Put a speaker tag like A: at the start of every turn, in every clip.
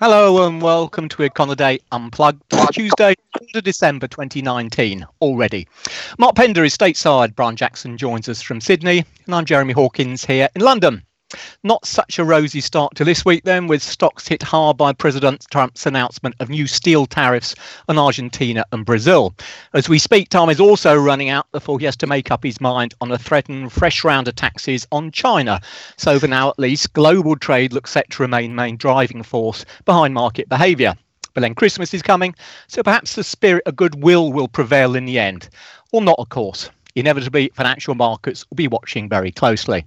A: Hello and welcome to Econoday Unplugged, Tuesday, 2 December 2019 already. Mark Pender is stateside, Brian Jackson joins us from Sydney, and I'm Jeremy Hawkins here in London. Not such a rosy start to this week, then, with stocks hit hard by President Trump's announcement of new steel tariffs on Argentina and Brazil. As we speak, time is also running out before he has to make up his mind on a threatened fresh round of taxes on China. So, for now at least, global trade looks set to remain main driving force behind market behaviour. But then Christmas is coming, so perhaps the spirit of goodwill will prevail in the end. Or not, of course inevitably financial markets will be watching very closely.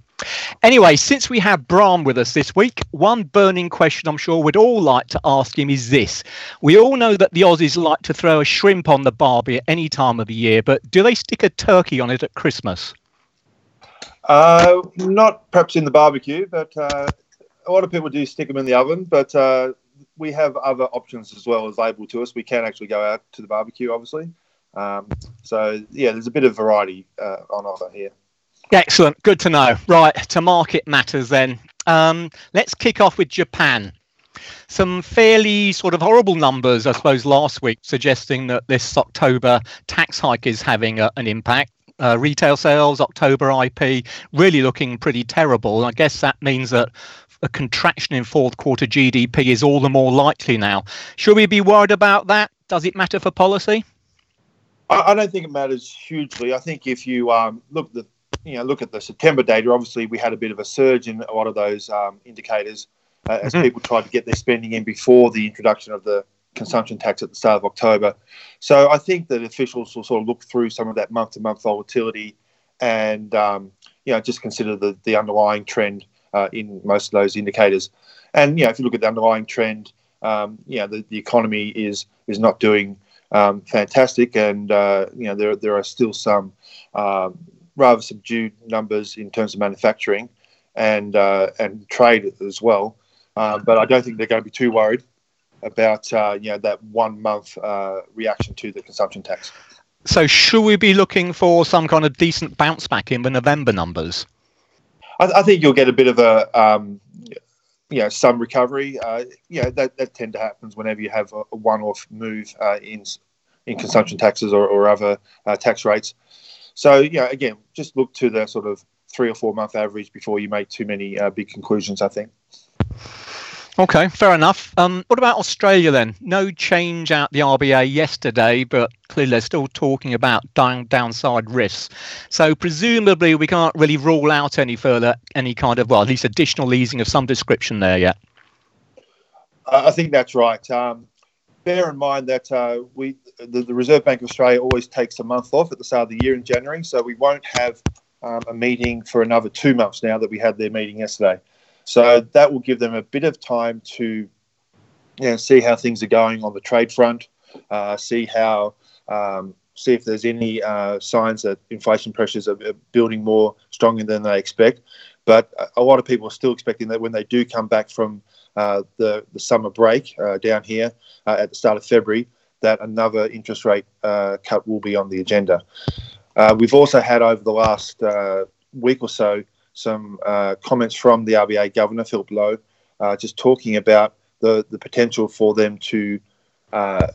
A: Anyway, since we have Brian with us this week, one burning question I'm sure we'd all like to ask him is this. We all know that the Aussies like to throw a shrimp on the barbie at any time of the year, but do they stick a turkey on it at Christmas?
B: Uh, not perhaps in the barbecue, but uh, a lot of people do stick them in the oven, but uh, we have other options as well as able to us. We can actually go out to the barbecue, obviously. Um, so yeah, there's a bit of variety uh, on offer here.
A: Excellent, good to know. Right to market matters then. Um, let's kick off with Japan. Some fairly sort of horrible numbers, I suppose, last week suggesting that this October tax hike is having a, an impact. Uh, retail sales, October IP, really looking pretty terrible. I guess that means that a contraction in fourth quarter GDP is all the more likely now. Should we be worried about that? Does it matter for policy?
B: I, I don't think it matters hugely. I think if you um, look the you know look at the September data, obviously we had a bit of a surge in a lot of those um, indicators uh, as mm-hmm. people tried to get their spending in before the introduction of the consumption tax at the start of October. So I think that officials will sort of look through some of that month-to-month volatility and um, you know just consider the the underlying trend uh, in most of those indicators. And you know if you look at the underlying trend, um, you know the, the economy is is not doing um, fantastic, and uh, you know there there are still some um, rather subdued numbers in terms of manufacturing and uh, and trade as well. Uh, but I don't think they're going to be too worried about uh, you know that one month uh, reaction to the consumption tax.
A: So should we be looking for some kind of decent bounce back in the November numbers?
B: I, I think you'll get a bit of a um, you know some recovery. Uh, you know that that tend to happens whenever you have a, one-off move uh, in in consumption taxes or, or other uh, tax rates. So yeah, again, just look to the sort of three or four month average before you make too many uh, big conclusions. I think.
A: Okay, fair enough. Um, what about Australia then? No change out the RBA yesterday, but clearly they're still talking about down, downside risks. So presumably we can't really rule out any further, any kind of, well, at least additional easing of some description there yet.
B: I think that's right. Um, bear in mind that uh, we, the, the, Reserve Bank of Australia always takes a month off at the start of the year in January, so we won't have um, a meeting for another two months now that we had their meeting yesterday. So that will give them a bit of time to you know, see how things are going on the trade front, uh, see how um, see if there's any uh, signs that inflation pressures are building more strongly than they expect. But a lot of people are still expecting that when they do come back from uh, the the summer break uh, down here uh, at the start of February, that another interest rate uh, cut will be on the agenda. we've also had over the last week or so some uh, comments from the RBA governor, Philip Lowe, uh, just talking about the, the potential for them to uh,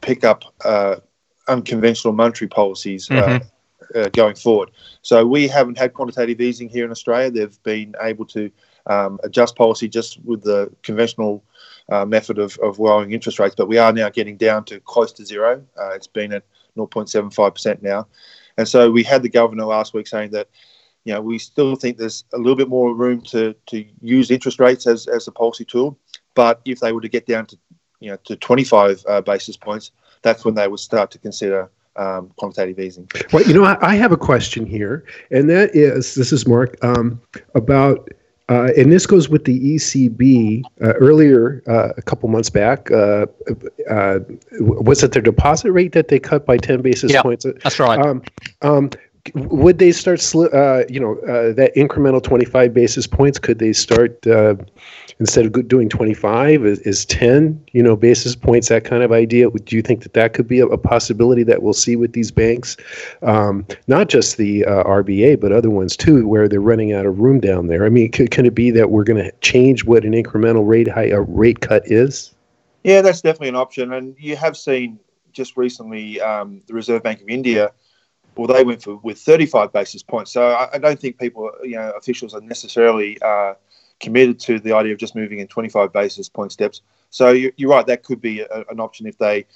B: pick up uh, unconventional monetary policies uh, mm-hmm. Uh, going forward. So we haven't had quantitative easing here in Australia. They've been able to um, adjust policy just with the conventional method of, of lowering interest rates, but we are now getting down to close to zero. it's been at 0.75% now. And so we had the governor last week saying that you know, we still think there's a little bit more room to, to use interest rates as, as a policy tool. But if they were to get down to, you know, to 25 uh, basis points, that's when they would start to consider um, quantitative easing.
C: Well, you know, I, I, have a question here, and that is this is Mark um, about. Uh, and this goes with the ECB. Uh, earlier, uh, a couple months back, uh, uh, was it their deposit rate that they cut by 10 basis
A: yeah,
C: points?
A: That's right. Um,
C: um, would they start, uh, you know, uh, that incremental 25 basis points? Could they start uh, instead of doing 25 is, is 10, you know, basis points? That kind of idea. Do you think that that could be a, a possibility that we'll see with these banks, um, not just the uh, RBA but other ones too, where they're running out of room down there? I mean, c- can it be that we're going to change what an incremental rate high, a rate cut is?
B: Yeah, that's definitely an option, and you have seen just recently um, the Reserve Bank of India well, they went for with 35 basis points. So I, I don't think people, you know, officials are necessarily uh, committed to the idea of just moving in 25 basis point steps. So you're, you're right, that could be a, an option if they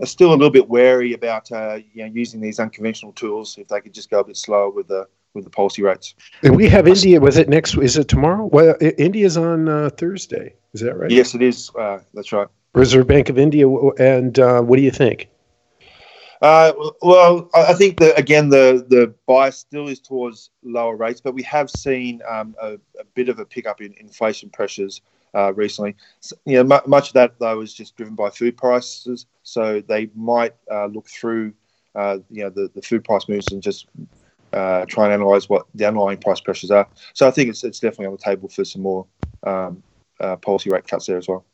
B: are still a little bit wary about, uh, you know, using these unconventional tools. If they could just go a bit slower with the with the policy rates.
C: And we have India. Was it next? Is it tomorrow? Well, India's on uh, Thursday. Is that right?
B: Yes, it is. Uh, that's right.
C: Reserve Bank of India. And uh, what do you think?
B: Uh, well, I think that again the the bias still is towards lower rates, but we have seen um, a, a, bit of a pickup in inflation pressures uh, recently. So, you know, m- much of that though is just driven by food prices, so they might uh, look through uh, you know the, the food price moves and just uh, try and analyze what the underlying price pressures are. So I think it's it's definitely on the table for some more um, uh, policy rate cuts there as well.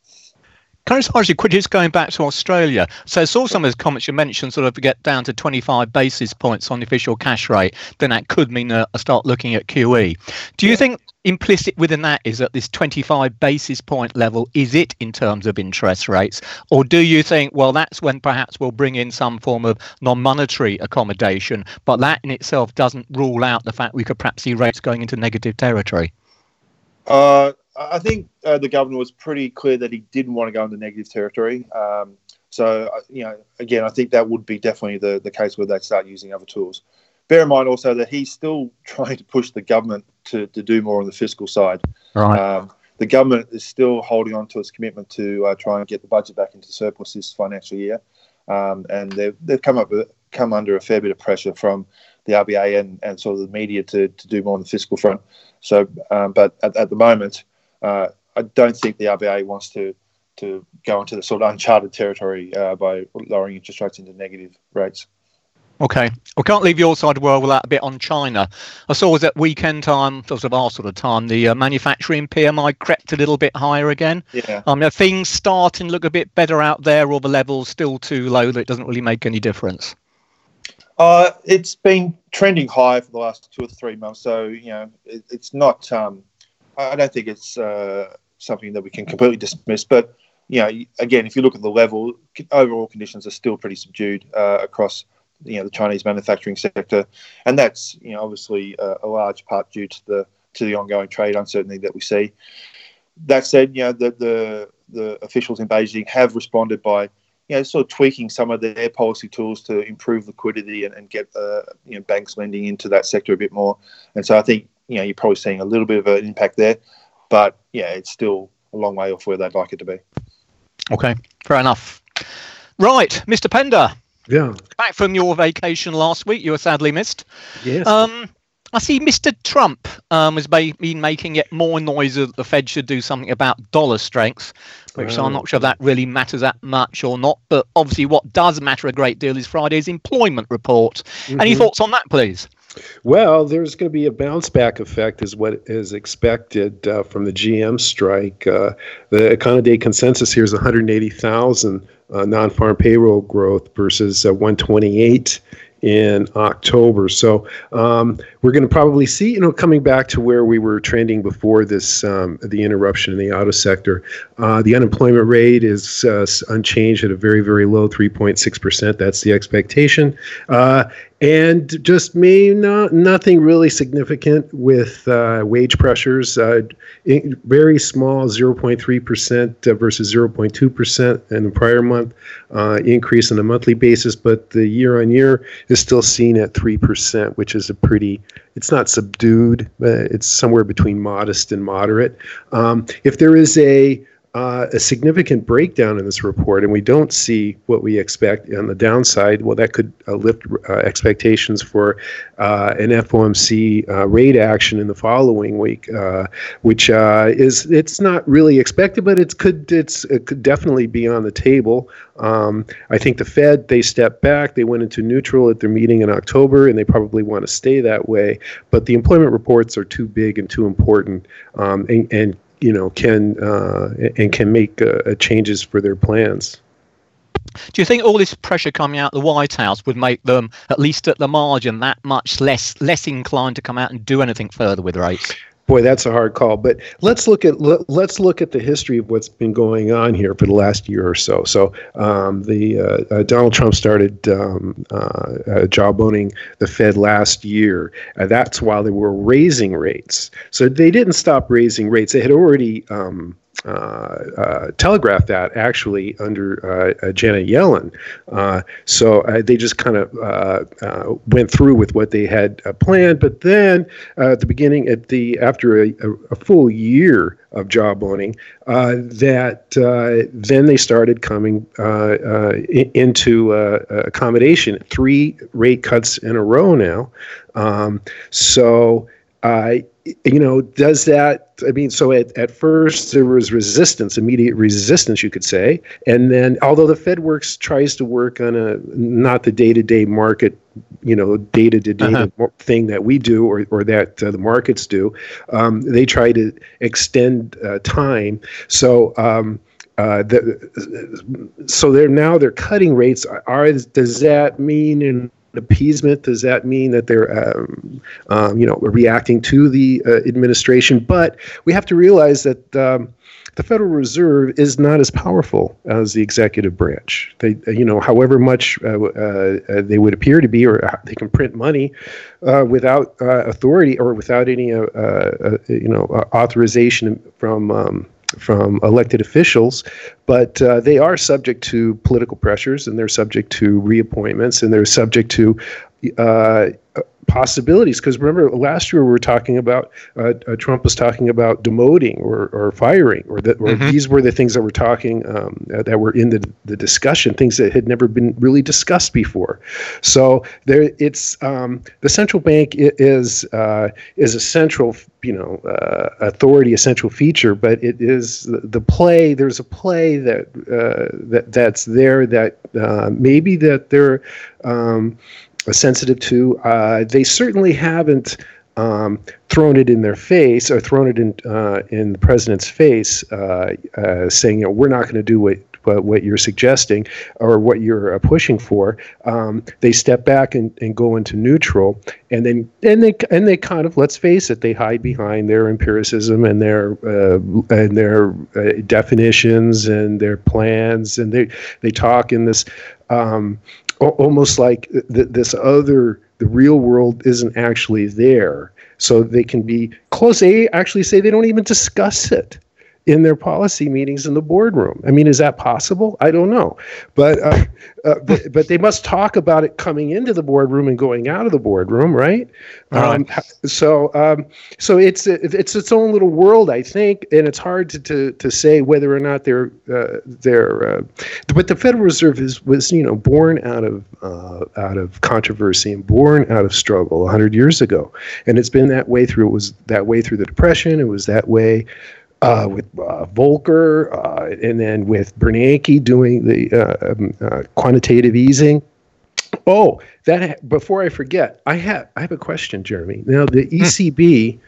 A: Can I just ask you quickly, just going back to Australia? So I saw some of those comments you mentioned, sort of get down to 25 basis points on the official cash rate, then that could mean a, start looking at QE. Do you yeah. think implicit within that is at this 25 basis point level, is it in terms of interest rates? Or do you think, well, that's when perhaps we'll bring in some form of non monetary accommodation, but that in itself doesn't rule out the fact we could perhaps see rates going into negative territory?
B: Uh, I think uh, the governor was pretty clear that he didn't want to go into negative territory. Um, so, uh, you know, again, I think that would be definitely the, the case where they start using other tools. Bear in mind also that he's still trying to push the government to, to do more on the fiscal side.
A: Right. Um,
B: the government is still holding on to its commitment to uh, try and get the budget back into surplus this financial year, um, and they've, they've come up with, come under a fair bit of pressure from the RBA and, and sort of the media to, to do more on the fiscal front. So, um, but at, at the moment, uh, I don't think the RBA wants to to go into the sort of uncharted territory uh, by lowering interest rates into negative rates.
A: Okay, we can't leave your side of the world without a bit on China. I saw was at weekend time, sort of our sort of time, the uh, manufacturing PMI crept a little bit higher again.
B: Yeah.
A: Um, are things starting to look a bit better out there, or the levels still too low that it doesn't really make any difference?
B: Uh, it's been trending high for the last two or three months, so you know it, it's not. Um, I don't think it's uh, something that we can completely dismiss. But you know, again, if you look at the level, overall conditions are still pretty subdued uh, across you know the Chinese manufacturing sector, and that's you know obviously a, a, large part due to the to the ongoing trade uncertainty that we see. That said, you know the the, the officials in Beijing have responded by you know, sort of tweaking some of their policy tools to improve liquidity and, and get uh, you know banks lending into that sector a bit more. And so I think you know, you're probably seeing a little bit of an impact there. But yeah, it's still a long way off where they'd like it to be.
A: Okay, fair enough. Right, Mr. Pender.
C: Yeah.
A: Back from your vacation last week, you were sadly missed.
C: Yes.
A: Um, I see Mr. Trump um, has been making it more noise that the Fed should do something about dollar strength, which I'm not sure that really matters that much or not. But obviously, what does matter a great deal is Friday's employment report. Mm-hmm. Any thoughts on that, please?
C: Well, there's going to be a bounce back effect, is what is expected uh, from the GM strike. Uh, the Econoday consensus here is 180,000 uh, non farm payroll growth versus uh, 128 in October. So um, we're going to probably see, you know, coming back to where we were trending before this, um, the interruption in the auto sector. Uh, the unemployment rate is uh, unchanged at a very, very low 3.6%. That's the expectation. Uh, and just me, not nothing really significant with uh, wage pressures. Uh, very small, 0.3% uh, versus 0.2% in the prior month uh, increase on a monthly basis, but the year on year is still seen at 3%, which is a pretty it's not subdued, but it's somewhere between modest and moderate. Um, if there is a uh, a significant breakdown in this report, and we don't see what we expect on the downside, well, that could uh, lift uh, expectations for uh, an FOMC uh, rate action in the following week, uh, which is it's not really expected, but it could it's it could definitely be on the table. Um, I think the Fed they stepped back, they went into neutral at their meeting in October, and they probably want to stay that way. But the employment reports are too big and too important, um, and, and you know can uh, and can make uh, changes for their plans.
A: Do you think all this pressure coming out of the White House would make them, at least at the margin, that much less less inclined to come out and do anything further with rates?
C: Boy, that's a hard call. But let's look at let, us look at the history of what's been going on here for the last year or so. So um, the uh, uh, Donald Trump started um, uh, uh jawboning the Fed last year. that's while they were raising rates. So they didn't stop raising rates. They had already um, uh, uh, Uh, uh, telegraphed that actually under uh, uh Janet Yellen. so they just kind of went through with what they had planned. But then at the beginning, at the after a, a full year of jawboning, uh, that uh, then they started coming uh, into accommodation. Three rate cuts in a row now. Um, so you know, does that, I mean, so at, at first there was resistance, immediate resistance, you could say. And then, although the Fed works, tries to work on a, not the day to day market, you know, data to data thing that we do or, or that uh, the markets do, um, they try to extend uh, time. So, um, uh, the, so they're now they're cutting rates. Are does that mean in appeasement? Does that mean that they're, um, um, you know, reacting to the uh, administration? But we have to realize that um, the Federal Reserve is not as powerful as the executive branch. They, you know, however much uh, uh, they would appear to be, or they can print money uh, without uh, authority or without any, uh, you know, authorization from. From elected officials, but uh, they are subject to political pressures and they're subject to reappointments and they're subject to uh, possibilities. Because remember, last year we were talking about uh, uh, Trump was talking about demoting or, or firing, or that or mm-hmm. these were the things that were talking um, that were in the, the discussion, things that had never been really discussed before. So there, it's um, the central bank is uh, is a central you know uh, authority, a central feature, but it is the, the play. There's a play that uh, that that's there that uh, maybe that they're um, sensitive to. Uh, they certainly haven't um, thrown it in their face or thrown it in uh, in the president's face, uh, uh saying, you know, we're not going to do what. What, you're suggesting or what you're uh, pushing for, um, they step back and, and go into neutral, and then and they and they kind of let's face it, they hide behind their empiricism and their and their definitions and their plans, and they they talk in this um, almost like th- this other the real world isn't actually there. So they can be close. They actually say they don't even discuss it in their policy meetings in the boardroom. I mean, is that possible? I don't know, but uh, uh, but, but, they must talk about it coming into the boardroom and going out of the boardroom, right? Um, so um, so it's it's its own little world, I think, and it's hard to to, to say whether or not they're uh, they're. Uh, but the Federal Reserve is was you know born out of uh, out of controversy and born out of struggle 100 years ago, and it's been that way through it was that way through the Depression. It was that way uh, with uh, Volcker, uh, and then with Bernanke doing the uh, um, uh, quantitative easing. Oh, that before I forget, I have I have a question, Jeremy. Now the ECB hmm.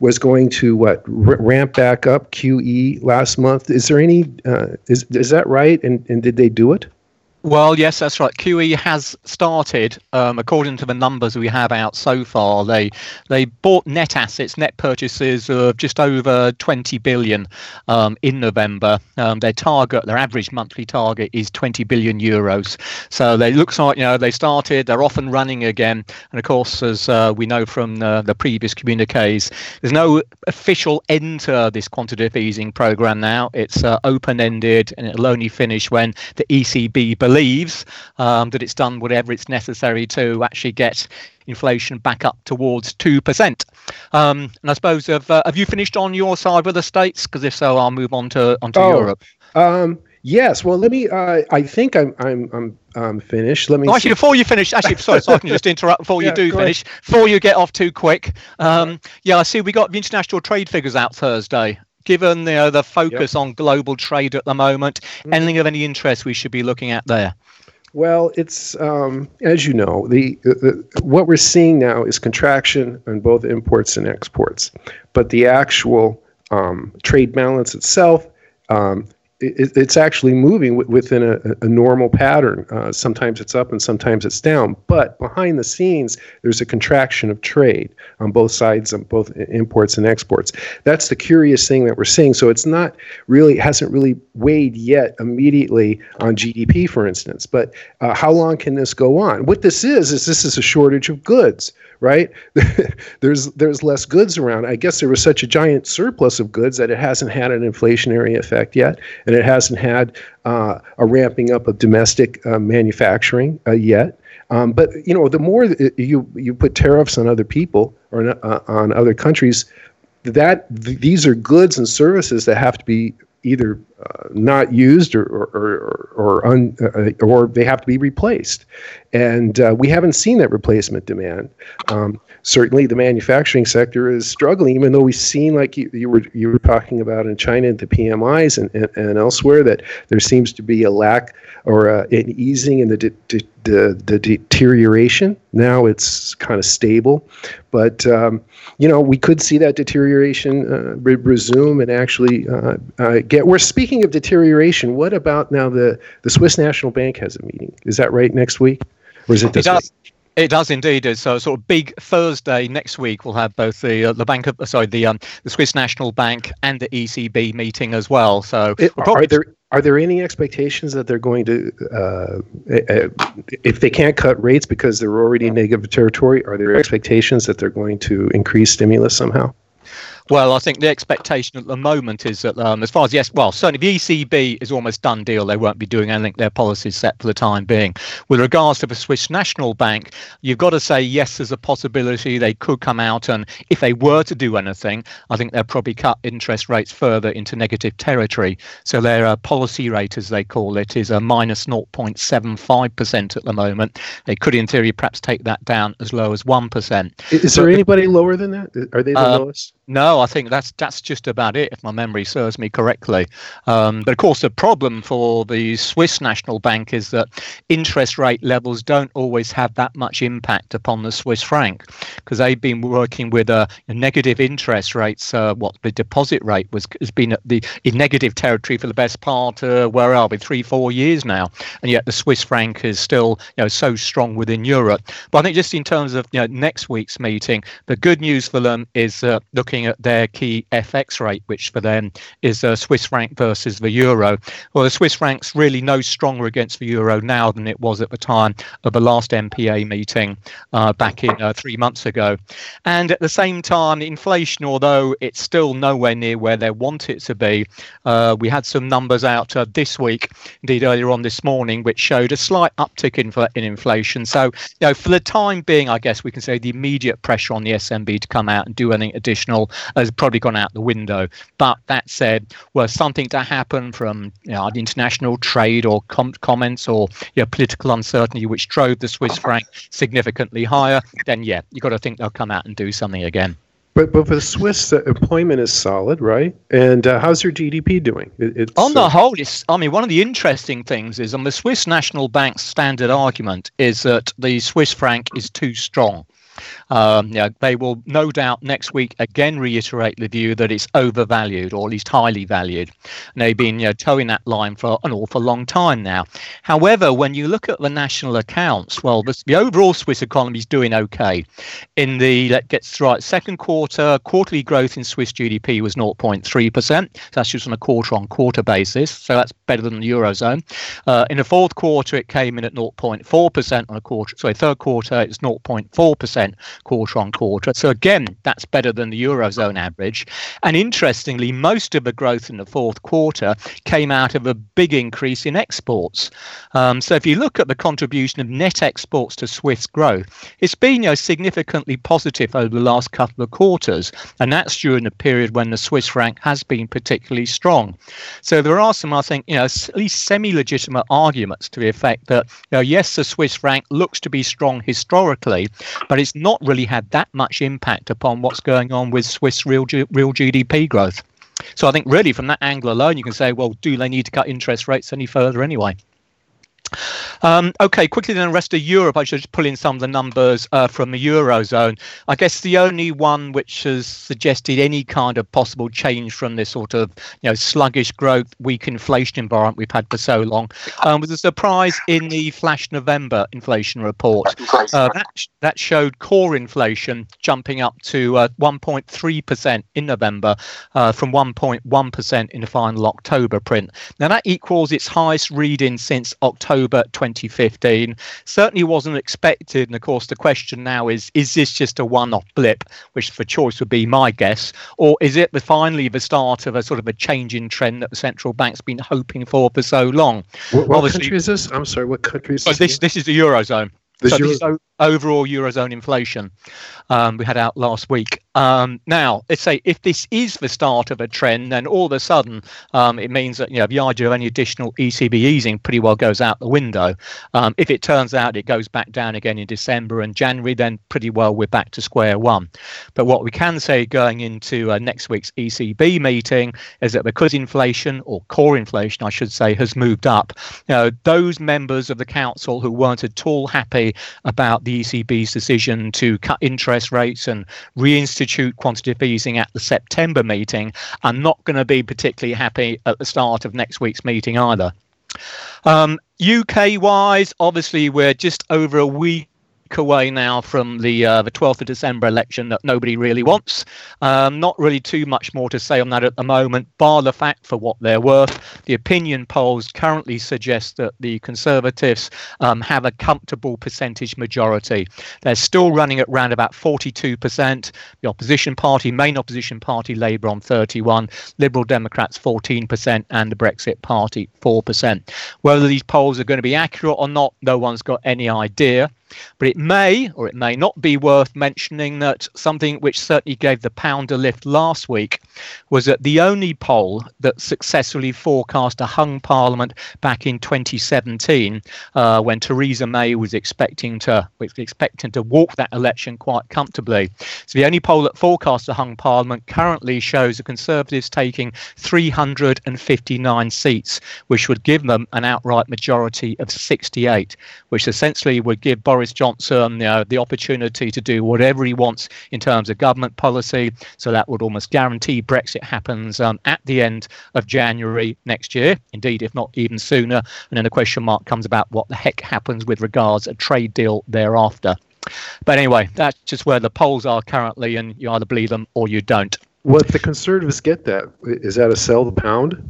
C: was going to what r- ramp back up QE last month. Is there any? Uh, is is that right? And and did they do it?
A: Well, yes, that's right. QE has started, um, according to the numbers we have out so far. They they bought net assets, net purchases of just over 20 billion um, in November. Um, their target, their average monthly target, is 20 billion euros. So they looks like you know they started, they're off and running again. And of course, as uh, we know from the, the previous communiques, there's no official end to this quantitative easing program now. It's uh, open-ended, and it'll only finish when the ECB believes um, that it's done whatever it's necessary to actually get inflation back up towards 2%. Um, and I suppose, have, uh, have you finished on your side with the States? Because if so, I'll move on to onto oh, Europe.
C: Um, yes. Well, let me, uh, I think I'm, I'm, I'm um, finished. Let me.
A: Actually, before you finish, actually, sorry, so I can just interrupt before yeah, you do finish, ahead. before you get off too quick. Um, yeah, I see we got the international trade figures out Thursday. Given you know, the focus yep. on global trade at the moment, mm-hmm. anything of any interest we should be looking at there?
C: Well, it's um, as you know, the, the, what we're seeing now is contraction on both imports and exports, but the actual um, trade balance itself um, it, it's actually moving w- within a, a, normal pattern. Uh, sometimes it's up and sometimes it's down. But behind the scenes, there's a contraction of trade on both sides, on both imports and exports. That's the curious thing that we're seeing. So it's not really, hasn't really weighed yet immediately on GDP, for instance. But uh, how long can this go on? What this is, is this is a shortage of goods right? there's there's less goods around. I guess there was such a giant surplus of goods that it hasn't had an inflationary effect yet, and it hasn't had uh, a ramping up of domestic uh, manufacturing uh, yet. Um, but you know, the more you you put tariffs on other people or uh, on other countries, that th- these are goods and services that have to be either uh, not used or or or or, un, uh, or, they have to be replaced, and uh, we haven't seen that replacement demand. Um, certainly, the manufacturing sector is struggling, even though we've seen, like you, you were you were talking about in China, the PMIs and, and, and elsewhere, that there seems to be a lack or uh, an easing in the, de- de- the the deterioration. Now it's kind of stable, but um, you know we could see that deterioration uh, re- resume and actually uh, uh, get. We're speaking of deterioration. What about now? The the Swiss National Bank has a meeting. Is that right next week, or is it this
A: it
C: does.
A: Week? It does indeed. So, sort of big Thursday next week. We'll have both the uh, the bank, of, sorry, the um, the Swiss National Bank and the ECB meeting as well. So,
C: it, we'll are there are there any expectations that they're going to, uh, if they can't cut rates because they're already in negative territory, are there expectations that they're going to increase stimulus somehow?
A: Well, I think the expectation at the moment is that, um, as far as yes, well, certainly the ECB is almost done deal. They won't be doing anything. Their policies set for the time being. With regards to the Swiss National Bank, you've got to say yes, there's a possibility they could come out and, if they were to do anything, I think they'll probably cut interest rates further into negative territory. So their uh, policy rate, as they call it, is a minus 0.75% at the moment. They could, in theory, perhaps take that down as low as one percent.
C: Is there anybody lower than that? Are they the uh, lowest?
A: No, I think that's that's just about it, if my memory serves me correctly. Um, but of course, the problem for the Swiss National Bank is that interest rate levels don't always have that much impact upon the Swiss franc, because they've been working with a, a negative interest rates. Uh, what the deposit rate was has been at the in negative territory for the best part. Uh, where are we? Three, four years now, and yet the Swiss franc is still you know so strong within Europe. But I think just in terms of you know next week's meeting, the good news for them is uh, looking looking at their key FX rate, which for them is the Swiss franc versus the euro. Well, the Swiss franc's really no stronger against the euro now than it was at the time of the last MPA meeting uh, back in uh, three months ago. And at the same time, inflation, although it's still nowhere near where they want it to be, uh, we had some numbers out uh, this week, indeed earlier on this morning, which showed a slight uptick in, in inflation. So, you know, for the time being, I guess we can say the immediate pressure on the SNB to come out and do anything additional has probably gone out the window. But that said, were something to happen from you know, international trade or com- comments or you know, political uncertainty which drove the Swiss franc significantly higher, then yeah, you've got to think they'll come out and do something again.
C: But but for the Swiss, uh, employment is solid, right? And uh, how's your GDP doing?
A: It, on the uh, whole, it's, I mean, one of the interesting things is on the Swiss National Bank's standard argument is that the Swiss franc is too strong. Um, know, they will no doubt next week again reiterate the view that it's overvalued or at least highly valued. And they've been you know, toeing that line for an awful long time now. However, when you look at the national accounts, well, the, the overall Swiss economy is doing okay. In the, that gets right, second quarter, quarterly growth in Swiss GDP was 0.3%. So that's just on a quarter on quarter basis. So that's better than the Eurozone. Uh, in the fourth quarter, it came in at 0.4% on a quarter. Sorry, third quarter, it's 0.4% 2% quarter on quarter. So again, that's better than the Eurozone average. And interestingly, most of the growth in the fourth quarter came out of a big increase in exports. Um, so if you look at the contribution of net exports to Swiss growth, it's been you know, significantly positive over the last couple of quarters. And that's during a period when the Swiss franc has been particularly strong. So there are some, I think, you know, at least semi-legitimate arguments to the effect that, you know, yes, the Swiss franc looks to be strong historically, but it's not really had that much impact upon what's going on with Swiss real real GDP growth. So I think really from that angle alone, you can say, well, do they need to cut interest rates any further anyway? Um, okay, quickly then the rest of Europe. I should just pull in some of the numbers uh, from the eurozone. I guess the only one which has suggested any kind of possible change from this sort of you know sluggish growth, weak inflation environment we've had for so long um, was a surprise in the flash November inflation report. Uh, that that showed core inflation jumping up to uh, 1.3% in November uh, from 1.1% in the final October print. Now that equals its highest reading since October 2015. Certainly wasn't expected. And of course, the question now is is this just a one off blip, which for choice would be my guess, or is it the, finally the start of a sort of a change in trend that the central bank's been hoping for for so long?
C: What, what country is this? I'm sorry, what country is
A: this? This, this is the Eurozone. so Euro- this is overall Eurozone inflation um, we had out last week. Um, now, let's say if this is the start of a trend, then all of a sudden um, it means that you know the idea of any additional ECB easing pretty well goes out the window. Um, if it turns out it goes back down again in December and January, then pretty well we're back to square one. But what we can say going into uh, next week's ECB meeting is that because inflation or core inflation, I should say, has moved up, you know, those members of the council who weren't at all happy about the ECB's decision to cut interest rates and reinstitute quantitative easing at the September meeting are not going to be particularly happy at the start of next week's meeting either. Um, UK wise, obviously, we're just over a week away now from the uh, the 12th of December election that nobody really wants. Um, not really too much more to say on that at the moment, bar the fact for what they're worth. The opinion polls currently suggest that the Conservatives um, have a comfortable percentage majority. They're still running at around about 42%. The opposition party, main opposition party, Labour on 31, Liberal Democrats 14%, and the Brexit Party 4%. Whether these polls are going to be accurate or not, no one's got any idea. But it may or it may not be worth mentioning that something which certainly gave the pound a lift last week was that the only poll that successfully forecast a hung parliament back in 2017, uh, when Theresa May was expecting to was expecting to walk that election quite comfortably. So the only poll that forecast a hung parliament currently shows the Conservatives taking 359 seats, which would give them an outright majority of 68, which essentially would give Boris Boris Johnson you know, the opportunity to do whatever he wants in terms of government policy. So that would almost guarantee Brexit happens um, at the end of January next year, indeed, if not even sooner. And then the question mark comes about what the heck happens with regards a trade deal thereafter. But anyway, that's just where the polls are currently, and you either believe them or you don't.
C: What the Conservatives get that is that a sell the pound?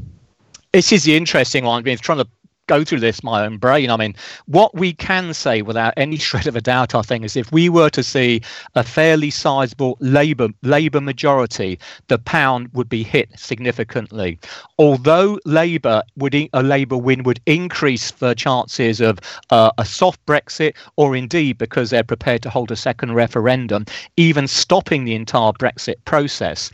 A: This is the interesting one. I mean, trying to go through this my own brain. I mean, what we can say without any shred of a doubt, I think, is if we were to see a fairly sizable Labour Labour majority, the pound would be hit significantly. Although Labour would a Labour win would increase the chances of uh, a soft Brexit, or indeed because they're prepared to hold a second referendum, even stopping the entire Brexit process.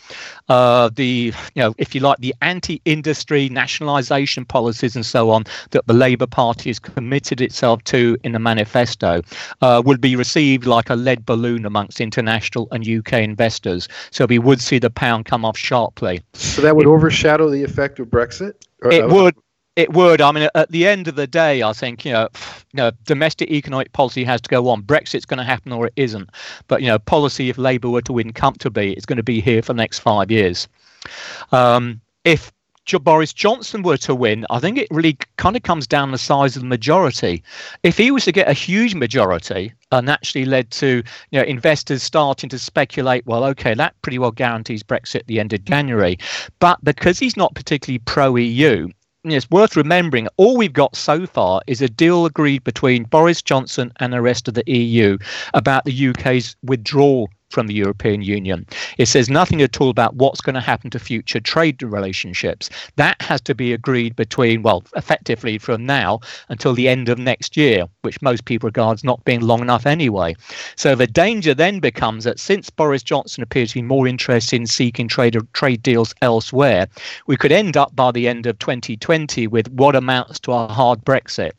A: Uh, the you know, if you like, the anti-industry nationalisation policies and so on that the Labour Party has committed itself to in the manifesto uh, would be received like a lead balloon amongst international and UK investors. So we would see the pound come off sharply.
C: So that would it, overshadow the effect of Brexit?
A: It uh, would. It would. I mean, at the end of the day, I think you know, you know, domestic economic policy has to go on. Brexit's going to happen or it isn't. But you know, policy, if Labour were to win comfortably, it's going to be here for the next five years. Um, if Boris Johnson were to win, I think it really kind of comes down the size of the majority. If he was to get a huge majority and actually led to you know investors starting to speculate, well, okay, that pretty well guarantees Brexit at the end of January. But because he's not particularly pro EU, it's worth remembering all we've got so far is a deal agreed between Boris Johnson and the rest of the EU about the UK's withdrawal from the European Union. It says nothing at all about what's going to happen to future trade relationships. That has to be agreed between, well, effectively from now until the end of next year, which most people regard as not being long enough anyway. So the danger then becomes that since Boris Johnson appears to be more interested in seeking trade trade deals elsewhere, we could end up by the end of 2020 with what amounts to a hard Brexit.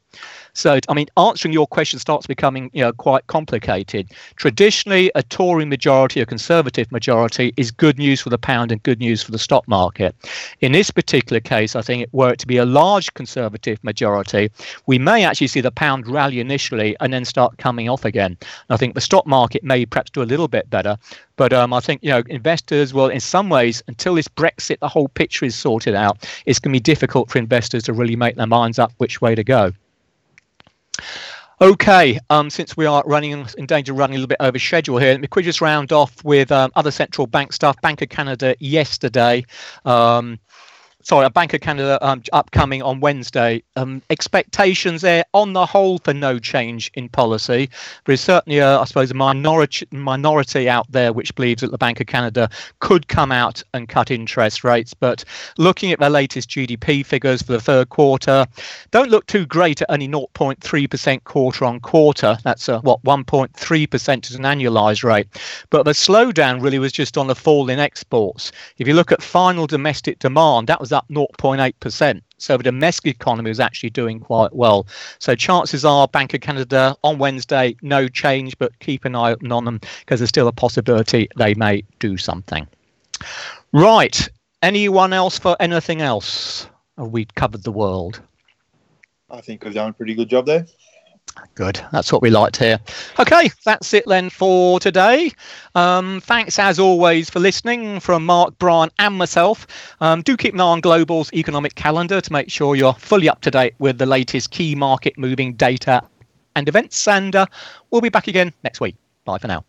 A: So, I mean, answering your question starts becoming you know quite complicated. Traditionally, a Tory majority, a Conservative majority, is good news for the pound and good news for the stock market. In this particular case, I think were it to be a large Conservative majority, we may actually see the pound rally initially and then start coming off again. I think the stock market may perhaps do a little bit better, but um, I think you know investors will, in some ways, until this Brexit, the whole picture is sorted out, it's going to be difficult for investors to really make their minds up which way to go. Okay, um, since we are running in danger of running a little bit over schedule here, let me quickly just round off with um, other central bank stuff. Bank of Canada yesterday. Um, sorry, a Bank of Canada um, upcoming on Wednesday. Um, expectations there on the whole for no change in policy. There is certainly, a, I suppose, a minority minority out there which believes that the Bank of Canada could come out and cut interest rates. But looking at the latest GDP figures for the third quarter, don't look too great at only 0.3% quarter on quarter. That's a, what 1.3% is an annualized rate. But the slowdown really was just on the fall in exports. If you look at final domestic demand, that was up up 0.8%. So the domestic economy was actually doing quite well. So chances are Bank of Canada on Wednesday, no change, but keep an eye on them because there's still a possibility they may do something. Right. Anyone else for anything else? Oh, we've covered the world?
B: I think we've done a pretty good job there.
A: Good. That's what we liked here. Okay, that's it then for today. Um, thanks as always for listening from Mark, Brian, and myself. Um, do keep an eye on Global's economic calendar to make sure you're fully up to date with the latest key market moving data and events. And uh, we'll be back again next week. Bye for now.